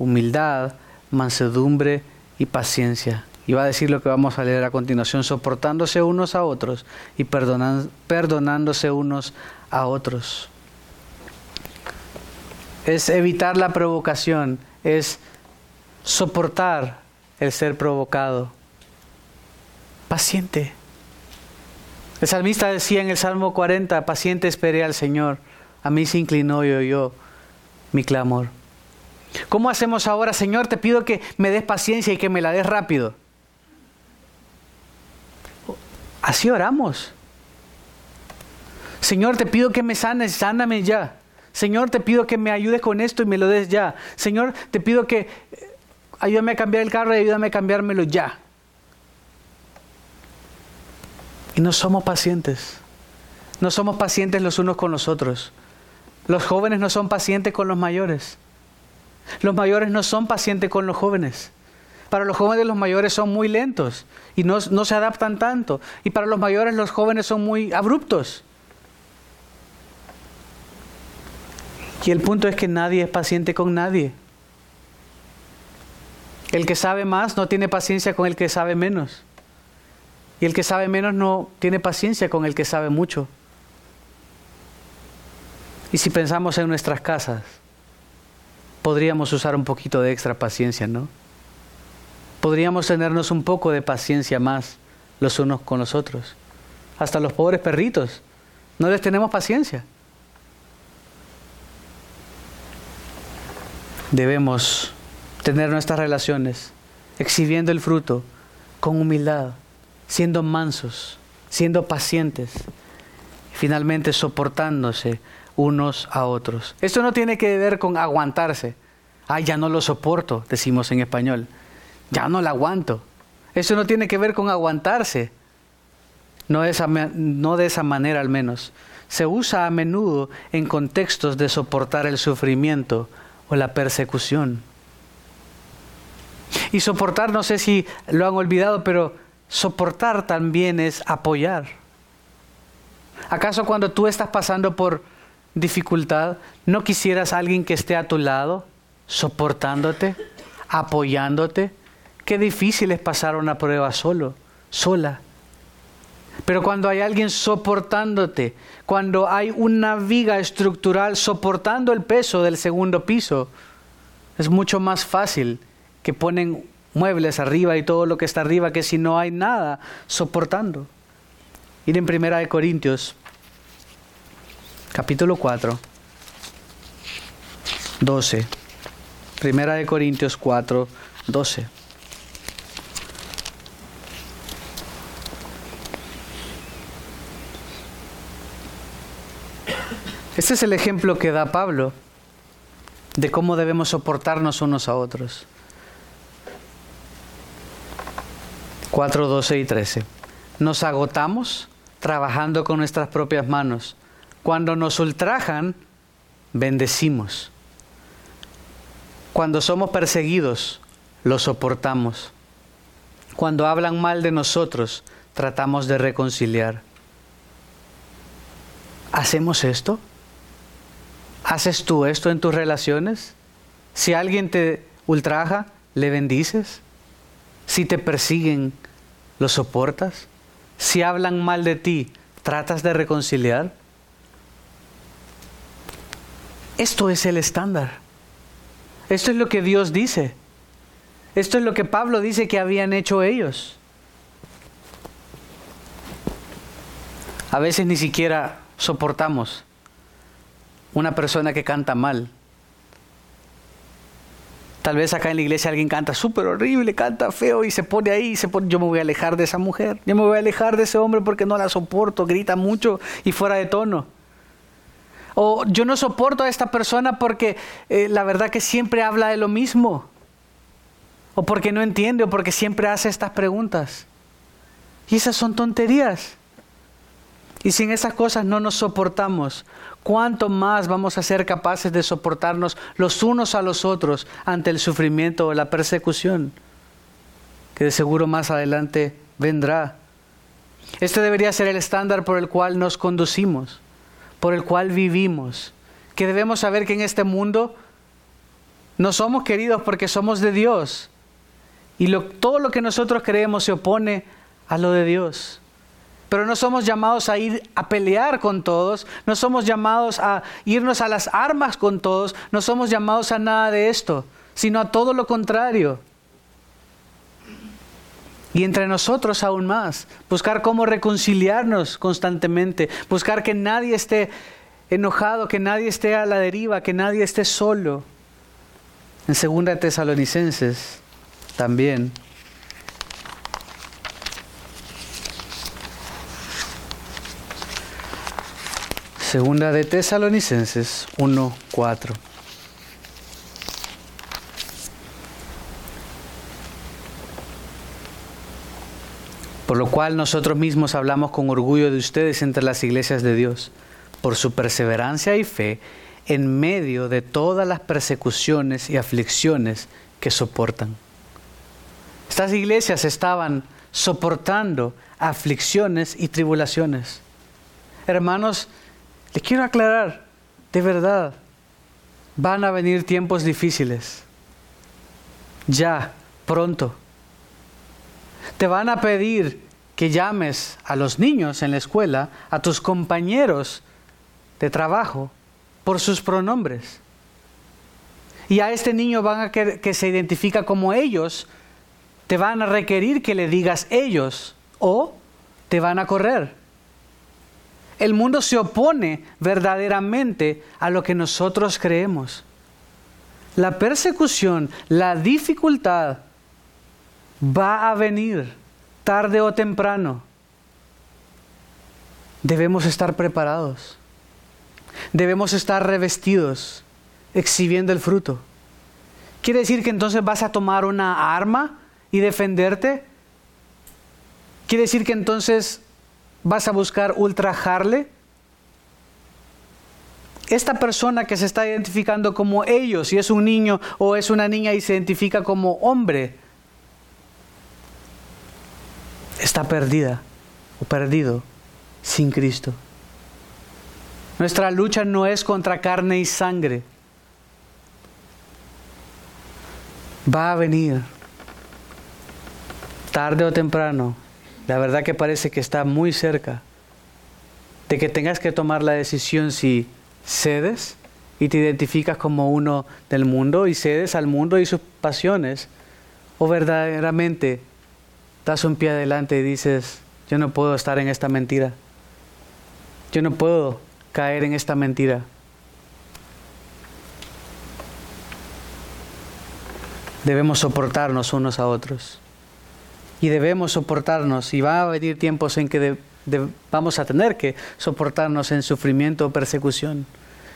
Speaker 1: humildad, mansedumbre y paciencia. Y va a decir lo que vamos a leer a continuación, soportándose unos a otros y perdonándose unos a otros. Es evitar la provocación, es soportar el ser provocado. Paciente. El salmista decía en el Salmo 40, paciente esperé al Señor, a mí se inclinó y oyó mi clamor. ¿Cómo hacemos ahora, Señor? Te pido que me des paciencia y que me la des rápido. Así oramos. Señor, te pido que me sanes, sáname ya. Señor, te pido que me ayudes con esto y me lo des ya. Señor, te pido que eh, ayúdame a cambiar el carro y ayúdame a cambiármelo ya. Y no somos pacientes. No somos pacientes los unos con los otros. Los jóvenes no son pacientes con los mayores. Los mayores no son pacientes con los jóvenes. Para los jóvenes los mayores son muy lentos y no, no se adaptan tanto. Y para los mayores los jóvenes son muy abruptos. Y el punto es que nadie es paciente con nadie. El que sabe más no tiene paciencia con el que sabe menos. Y el que sabe menos no tiene paciencia con el que sabe mucho. Y si pensamos en nuestras casas, podríamos usar un poquito de extra paciencia, ¿no? Podríamos tenernos un poco de paciencia más los unos con los otros. Hasta los pobres perritos, no les tenemos paciencia. debemos tener nuestras relaciones exhibiendo el fruto con humildad, siendo mansos, siendo pacientes, y finalmente soportándose unos a otros. Esto no tiene que ver con aguantarse. Ay, ya no lo soporto, decimos en español. Ya no lo aguanto. Eso no tiene que ver con aguantarse. No de, esa, no de esa manera al menos. Se usa a menudo en contextos de soportar el sufrimiento o la persecución. Y soportar, no sé si lo han olvidado, pero soportar también es apoyar. ¿Acaso cuando tú estás pasando por dificultad, no quisieras alguien que esté a tu lado, soportándote, apoyándote? Qué difícil es pasar una prueba solo, sola. Pero cuando hay alguien soportándote, cuando hay una viga estructural soportando el peso del segundo piso, es mucho más fácil que ponen muebles arriba y todo lo que está arriba que si no hay nada soportando. Ir en Primera de Corintios, capítulo 4, 12. Primera de Corintios 4, 12. Este es el ejemplo que da Pablo de cómo debemos soportarnos unos a otros. 4, 12 y 13. Nos agotamos trabajando con nuestras propias manos. Cuando nos ultrajan, bendecimos. Cuando somos perseguidos, lo soportamos. Cuando hablan mal de nosotros, tratamos de reconciliar. ¿Hacemos esto? ¿Haces tú esto en tus relaciones? Si alguien te ultraja, ¿le bendices? Si te persiguen, ¿lo soportas? Si hablan mal de ti, ¿tratas de reconciliar? Esto es el estándar. Esto es lo que Dios dice. Esto es lo que Pablo dice que habían hecho ellos. A veces ni siquiera soportamos una persona que canta mal. Tal vez acá en la iglesia alguien canta súper horrible, canta feo y se pone ahí yo me voy a alejar de esa mujer, yo me voy a alejar de ese hombre porque no la soporto, grita mucho y fuera de tono. O yo no soporto a esta persona porque eh, la verdad que siempre habla de lo mismo. O porque no entiende o porque siempre hace estas preguntas. Y esas son tonterías. Y si en esas cosas no nos soportamos, ¿cuánto más vamos a ser capaces de soportarnos los unos a los otros ante el sufrimiento o la persecución? Que de seguro más adelante vendrá. Este debería ser el estándar por el cual nos conducimos, por el cual vivimos. Que debemos saber que en este mundo no somos queridos porque somos de Dios. Y todo lo que nosotros creemos se opone a lo de Dios. Pero no somos llamados a ir a pelear con todos, no somos llamados a irnos a las armas con todos, no somos llamados a nada de esto, sino a todo lo contrario. Y entre nosotros aún más, buscar cómo reconciliarnos constantemente, buscar que nadie esté enojado, que nadie esté a la deriva, que nadie esté solo. En segunda Tesalonicenses también. Segunda de Tesalonicenses 1:4. Por lo cual nosotros mismos hablamos con orgullo de ustedes entre las iglesias de Dios, por su perseverancia y fe en medio de todas las persecuciones y aflicciones que soportan. Estas iglesias estaban soportando aflicciones y tribulaciones. Hermanos, les quiero aclarar, de verdad, van a venir tiempos difíciles. Ya, pronto. Te van a pedir que llames a los niños en la escuela, a tus compañeros de trabajo, por sus pronombres. Y a este niño van a que, que se identifica como ellos, te van a requerir que le digas ellos o te van a correr. El mundo se opone verdaderamente a lo que nosotros creemos. La persecución, la dificultad va a venir tarde o temprano. Debemos estar preparados. Debemos estar revestidos, exhibiendo el fruto. ¿Quiere decir que entonces vas a tomar una arma y defenderte? ¿Quiere decir que entonces vas a buscar ultrajarle? Esta persona que se está identificando como ellos, si es un niño o es una niña y se identifica como hombre, está perdida o perdido sin Cristo. Nuestra lucha no es contra carne y sangre. Va a venir tarde o temprano. La verdad que parece que está muy cerca de que tengas que tomar la decisión si cedes y te identificas como uno del mundo y cedes al mundo y sus pasiones o verdaderamente das un pie adelante y dices, yo no puedo estar en esta mentira. Yo no puedo caer en esta mentira. Debemos soportarnos unos a otros. Y debemos soportarnos. Y va a venir tiempos en que vamos a tener que soportarnos en sufrimiento o persecución.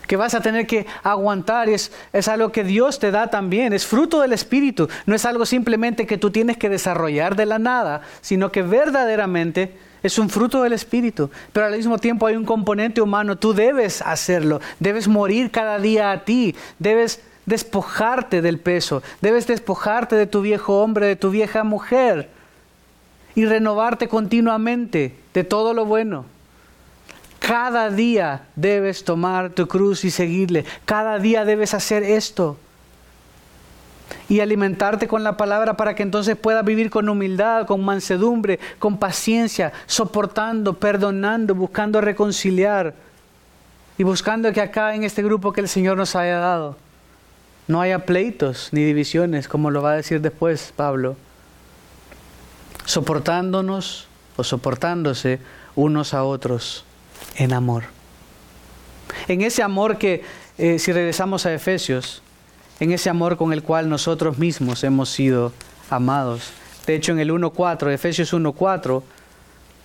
Speaker 1: Que vas a tener que aguantar. Es, es algo que Dios te da también. Es fruto del Espíritu. No es algo simplemente que tú tienes que desarrollar de la nada, sino que verdaderamente es un fruto del Espíritu, pero al mismo tiempo hay un componente humano, tú debes hacerlo, debes morir cada día a ti, debes despojarte del peso, debes despojarte de tu viejo hombre, de tu vieja mujer y renovarte continuamente de todo lo bueno. Cada día debes tomar tu cruz y seguirle, cada día debes hacer esto. Y alimentarte con la palabra para que entonces puedas vivir con humildad, con mansedumbre, con paciencia, soportando, perdonando, buscando reconciliar y buscando que acá en este grupo que el Señor nos haya dado no haya pleitos ni divisiones, como lo va a decir después Pablo, soportándonos o soportándose unos a otros en amor. En ese amor que, eh, si regresamos a Efesios, en ese amor con el cual nosotros mismos hemos sido amados. De hecho, en el 1.4, Efesios 1.4,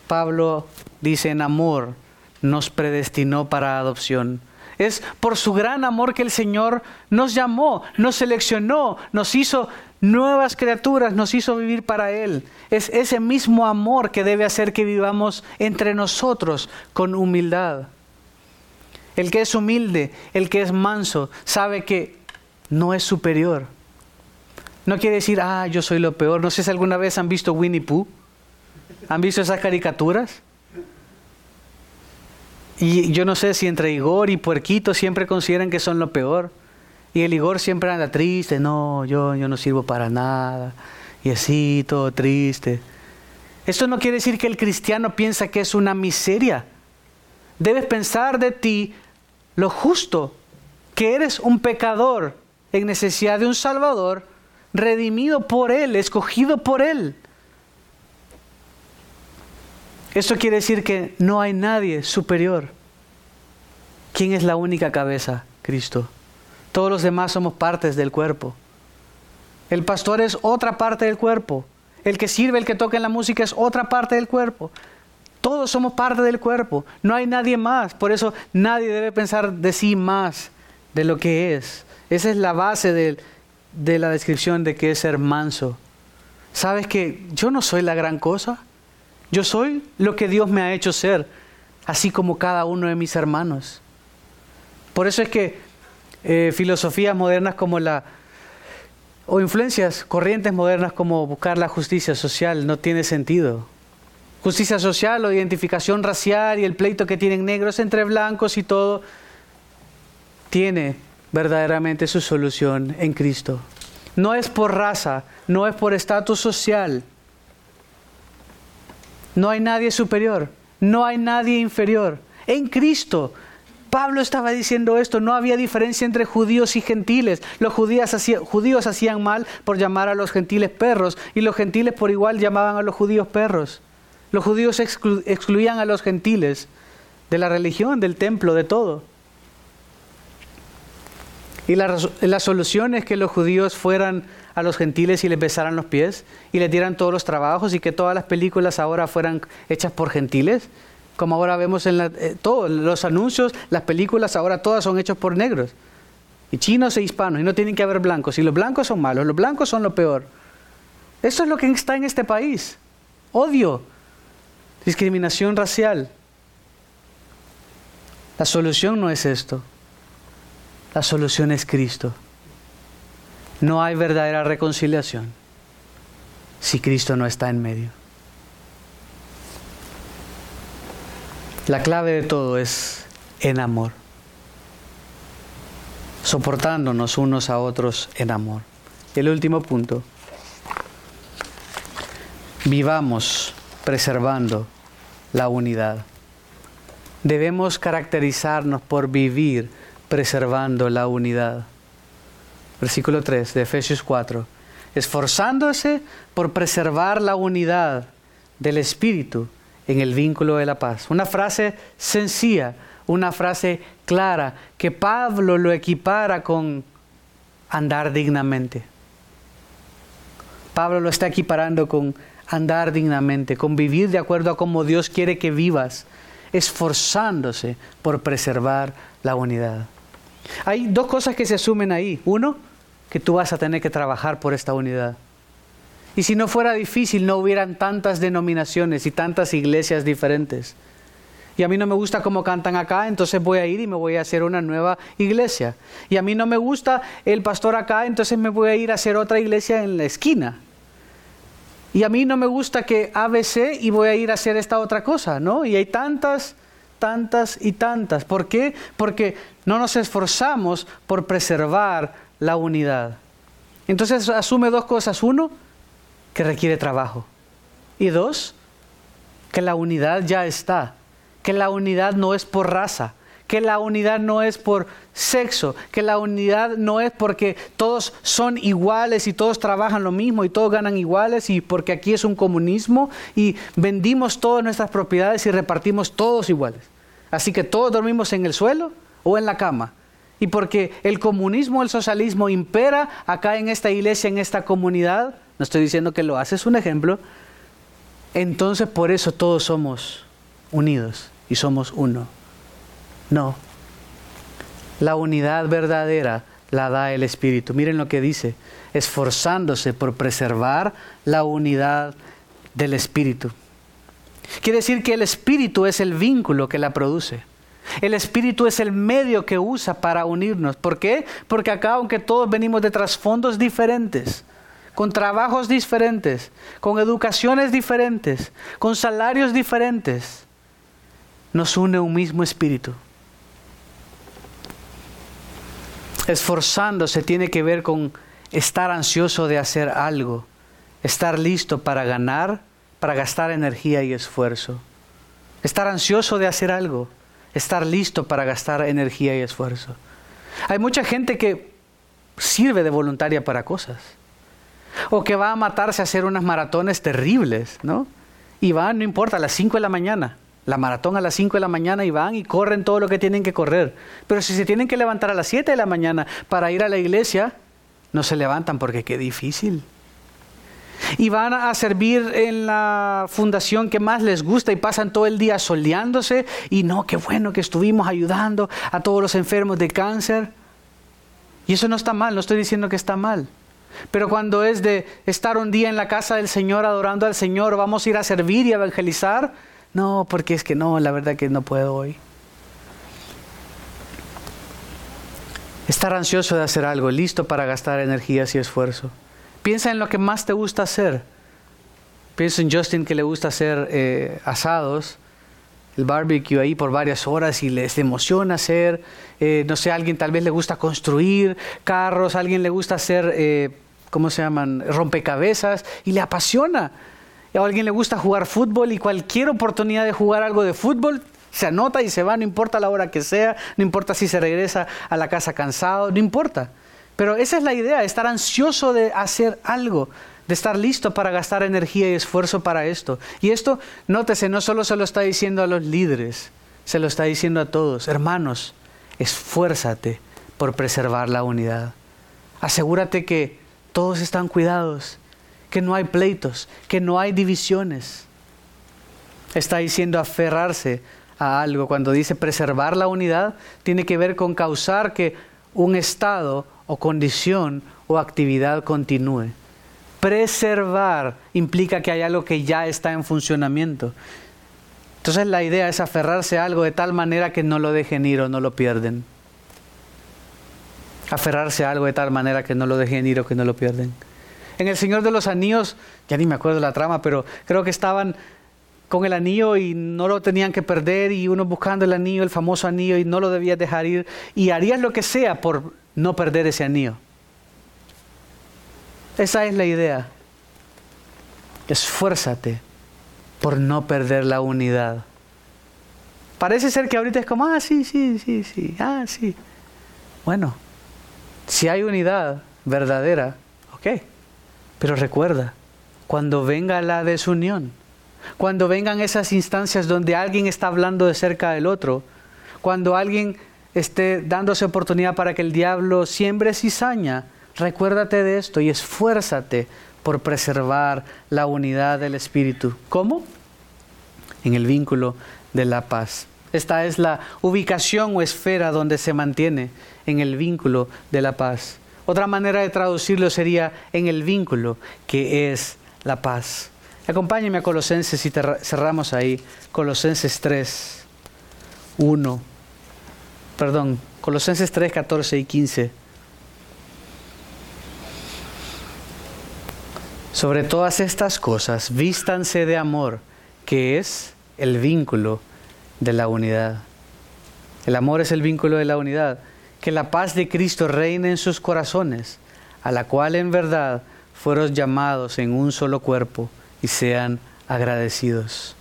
Speaker 1: Pablo dice, en amor nos predestinó para adopción. Es por su gran amor que el Señor nos llamó, nos seleccionó, nos hizo nuevas criaturas, nos hizo vivir para Él. Es ese mismo amor que debe hacer que vivamos entre nosotros con humildad. El que es humilde, el que es manso, sabe que no es superior. No quiere decir, ah, yo soy lo peor. No sé si alguna vez han visto Winnie Pooh. ¿Han visto esas caricaturas? Y yo no sé si entre Igor y Puerquito siempre consideran que son lo peor. Y el Igor siempre anda triste, no, yo, yo no sirvo para nada. Y así, todo triste. Esto no quiere decir que el cristiano piensa que es una miseria. Debes pensar de ti lo justo, que eres un pecador en necesidad de un Salvador, redimido por Él, escogido por Él. Esto quiere decir que no hay nadie superior. ¿Quién es la única cabeza? Cristo. Todos los demás somos partes del cuerpo. El pastor es otra parte del cuerpo. El que sirve, el que toca en la música es otra parte del cuerpo. Todos somos parte del cuerpo. No hay nadie más. Por eso nadie debe pensar de sí más de lo que es. Esa es la base de, de la descripción de que es ser manso. ¿Sabes que yo no soy la gran cosa? Yo soy lo que Dios me ha hecho ser, así como cada uno de mis hermanos. Por eso es que eh, filosofías modernas como la, o influencias, corrientes modernas como buscar la justicia social no tiene sentido. Justicia social o identificación racial y el pleito que tienen negros entre blancos y todo, tiene verdaderamente su solución en Cristo. No es por raza, no es por estatus social, no hay nadie superior, no hay nadie inferior. En Cristo. Pablo estaba diciendo esto, no había diferencia entre judíos y gentiles. Los judíos hacían, mal por llamar a los gentiles perros y los gentiles por igual llamaban a los judíos perros. Los judíos excluían a los gentiles de la religión, del templo, de todo. Y la, la solución es que los judíos fueran a los gentiles y les besaran los pies y les dieran todos los trabajos y que todas las películas ahora fueran hechas por gentiles, como ahora vemos en eh, todos los anuncios, las películas ahora todas son hechas por negros y chinos e hispanos y no tienen que haber blancos y los blancos son malos, los blancos son lo peor. Eso es lo que está en este país. Odio, discriminación racial. La solución no es esto. La solución es Cristo. No hay verdadera reconciliación si Cristo no está en medio. La clave de todo es en amor, soportándonos unos a otros en amor. El último punto, vivamos preservando la unidad. Debemos caracterizarnos por vivir preservando la unidad versículo 3 de Efesios 4, esforzándose por preservar la unidad del Espíritu en el vínculo de la paz. Una frase sencilla, una frase clara, que Pablo lo equipara con andar dignamente. Pablo lo está equiparando con andar dignamente, con vivir de acuerdo a cómo Dios quiere que vivas, esforzándose por preservar la unidad. Hay dos cosas que se asumen ahí. Uno, que tú vas a tener que trabajar por esta unidad. Y si no fuera difícil, no hubieran tantas denominaciones y tantas iglesias diferentes. Y a mí no me gusta cómo cantan acá, entonces voy a ir y me voy a hacer una nueva iglesia. Y a mí no me gusta el pastor acá, entonces me voy a ir a hacer otra iglesia en la esquina. Y a mí no me gusta que ABC y voy a ir a hacer esta otra cosa, ¿no? Y hay tantas, tantas y tantas. ¿Por qué? Porque no nos esforzamos por preservar la unidad. Entonces asume dos cosas. Uno, que requiere trabajo. Y dos, que la unidad ya está. Que la unidad no es por raza. Que la unidad no es por sexo. Que la unidad no es porque todos son iguales y todos trabajan lo mismo y todos ganan iguales y porque aquí es un comunismo y vendimos todas nuestras propiedades y repartimos todos iguales. Así que todos dormimos en el suelo o en la cama y porque el comunismo, el socialismo impera acá en esta iglesia, en esta comunidad, no estoy diciendo que lo hace, es un ejemplo, entonces por eso todos somos unidos y somos uno. No. La unidad verdadera la da el Espíritu. Miren lo que dice, esforzándose por preservar la unidad del Espíritu. Quiere decir que el Espíritu es el vínculo que la produce. El Espíritu es el medio que usa para unirnos. ¿Por qué? Porque acá, aunque todos venimos de trasfondos diferentes, con trabajos diferentes, con educaciones diferentes, con salarios diferentes, nos une un mismo Espíritu. Esforzándose tiene que ver con estar ansioso de hacer algo, estar listo para ganar, para gastar energía y esfuerzo. Estar ansioso de hacer algo estar listo para gastar energía y esfuerzo. Hay mucha gente que sirve de voluntaria para cosas. O que va a matarse a hacer unas maratones terribles, ¿no? y van, no importa, a las 5 de la mañana. La maratón a las 5 de la mañana y van y corren todo lo que tienen que correr. Pero si se tienen que levantar a las 7 de la mañana para ir a la iglesia, no se levantan porque qué difícil. Y van a servir en la fundación que más les gusta y pasan todo el día soleándose. Y no, qué bueno que estuvimos ayudando a todos los enfermos de cáncer. Y eso no está mal, no estoy diciendo que está mal. Pero cuando es de estar un día en la casa del Señor adorando al Señor, vamos a ir a servir y evangelizar, no, porque es que no, la verdad que no puedo hoy. Estar ansioso de hacer algo, listo para gastar energías y esfuerzo. Piensa en lo que más te gusta hacer. Piensa en Justin que le gusta hacer eh, asados, el barbecue ahí por varias horas y les emociona hacer. Eh, no sé, a alguien tal vez le gusta construir carros, a alguien le gusta hacer, eh, ¿cómo se llaman? Rompecabezas y le apasiona a alguien le gusta jugar fútbol y cualquier oportunidad de jugar algo de fútbol se anota y se va, no importa la hora que sea, no importa si se regresa a la casa cansado, no importa. Pero esa es la idea, estar ansioso de hacer algo, de estar listo para gastar energía y esfuerzo para esto. Y esto, nótese, no solo se lo está diciendo a los líderes, se lo está diciendo a todos. Hermanos, esfuérzate por preservar la unidad. Asegúrate que todos están cuidados, que no hay pleitos, que no hay divisiones. Está diciendo aferrarse a algo. Cuando dice preservar la unidad, tiene que ver con causar que un estado o condición o actividad continúe. Preservar implica que hay algo que ya está en funcionamiento. Entonces la idea es aferrarse a algo de tal manera que no lo dejen ir o no lo pierden. Aferrarse a algo de tal manera que no lo dejen ir o que no lo pierden. En El Señor de los Anillos, ya ni me acuerdo la trama, pero creo que estaban con el anillo y no lo tenían que perder y uno buscando el anillo, el famoso anillo y no lo debías dejar ir y harías lo que sea por no perder ese anillo. Esa es la idea. Esfuérzate por no perder la unidad. Parece ser que ahorita es como, ah, sí, sí, sí, sí, ah, sí. Bueno, si hay unidad verdadera, ok. Pero recuerda, cuando venga la desunión, cuando vengan esas instancias donde alguien está hablando de cerca del otro, cuando alguien esté dándose oportunidad para que el diablo siembre cizaña, recuérdate de esto y esfuérzate por preservar la unidad del Espíritu. ¿Cómo? En el vínculo de la paz. Esta es la ubicación o esfera donde se mantiene en el vínculo de la paz. Otra manera de traducirlo sería en el vínculo que es la paz. Acompáñenme a Colosenses y cerramos ahí. Colosenses 3, 1. Perdón, Colosenses 3, 14 y 15. Sobre todas estas cosas, vístanse de amor, que es el vínculo de la unidad. El amor es el vínculo de la unidad que la paz de Cristo reine en sus corazones, a la cual en verdad fueron llamados en un solo cuerpo y sean agradecidos.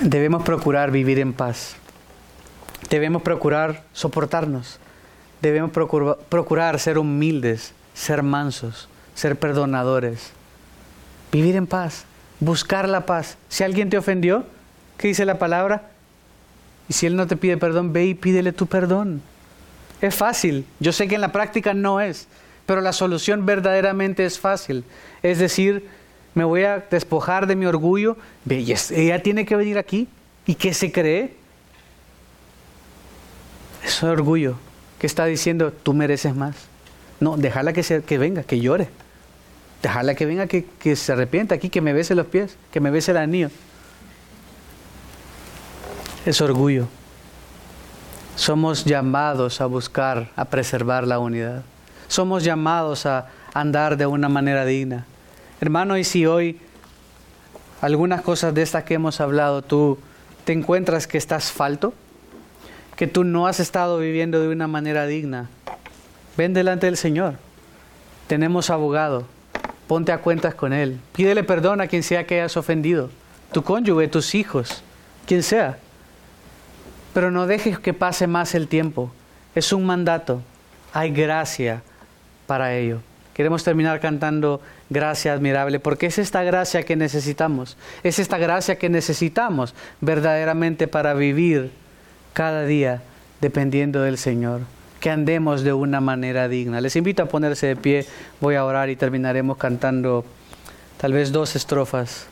Speaker 1: Debemos procurar vivir en paz. Debemos procurar soportarnos. Debemos procurar ser humildes, ser mansos, ser perdonadores. Vivir en paz, buscar la paz. Si alguien te ofendió, ¿qué dice la palabra? Y si Él no te pide perdón, ve y pídele tu perdón. Es fácil. Yo sé que en la práctica no es, pero la solución verdaderamente es fácil. Es decir, me voy a despojar de mi orgullo. Ve, ella tiene que venir aquí. ¿Y qué se cree? Es orgullo que está diciendo, tú mereces más. No, déjala que, se, que venga, que llore. Déjala que venga, que, que se arrepienta aquí, que me bese los pies, que me bese el anillo es orgullo. Somos llamados a buscar, a preservar la unidad. Somos llamados a andar de una manera digna. Hermano, y si hoy algunas cosas de estas que hemos hablado, tú te encuentras que estás falto, que tú no has estado viviendo de una manera digna, ven delante del Señor. Tenemos abogado, ponte a cuentas con Él, pídele perdón a quien sea que hayas ofendido, tu cónyuge, tus hijos, quien sea. Pero no dejes que pase más el tiempo. Es un mandato. Hay gracia para ello. Queremos terminar cantando gracia admirable, porque es esta gracia que necesitamos, es esta gracia que necesitamos verdaderamente para vivir cada día dependiendo del Señor, que andemos de una manera digna. Les invito a ponerse de pie, voy a orar y terminaremos cantando tal vez dos estrofas.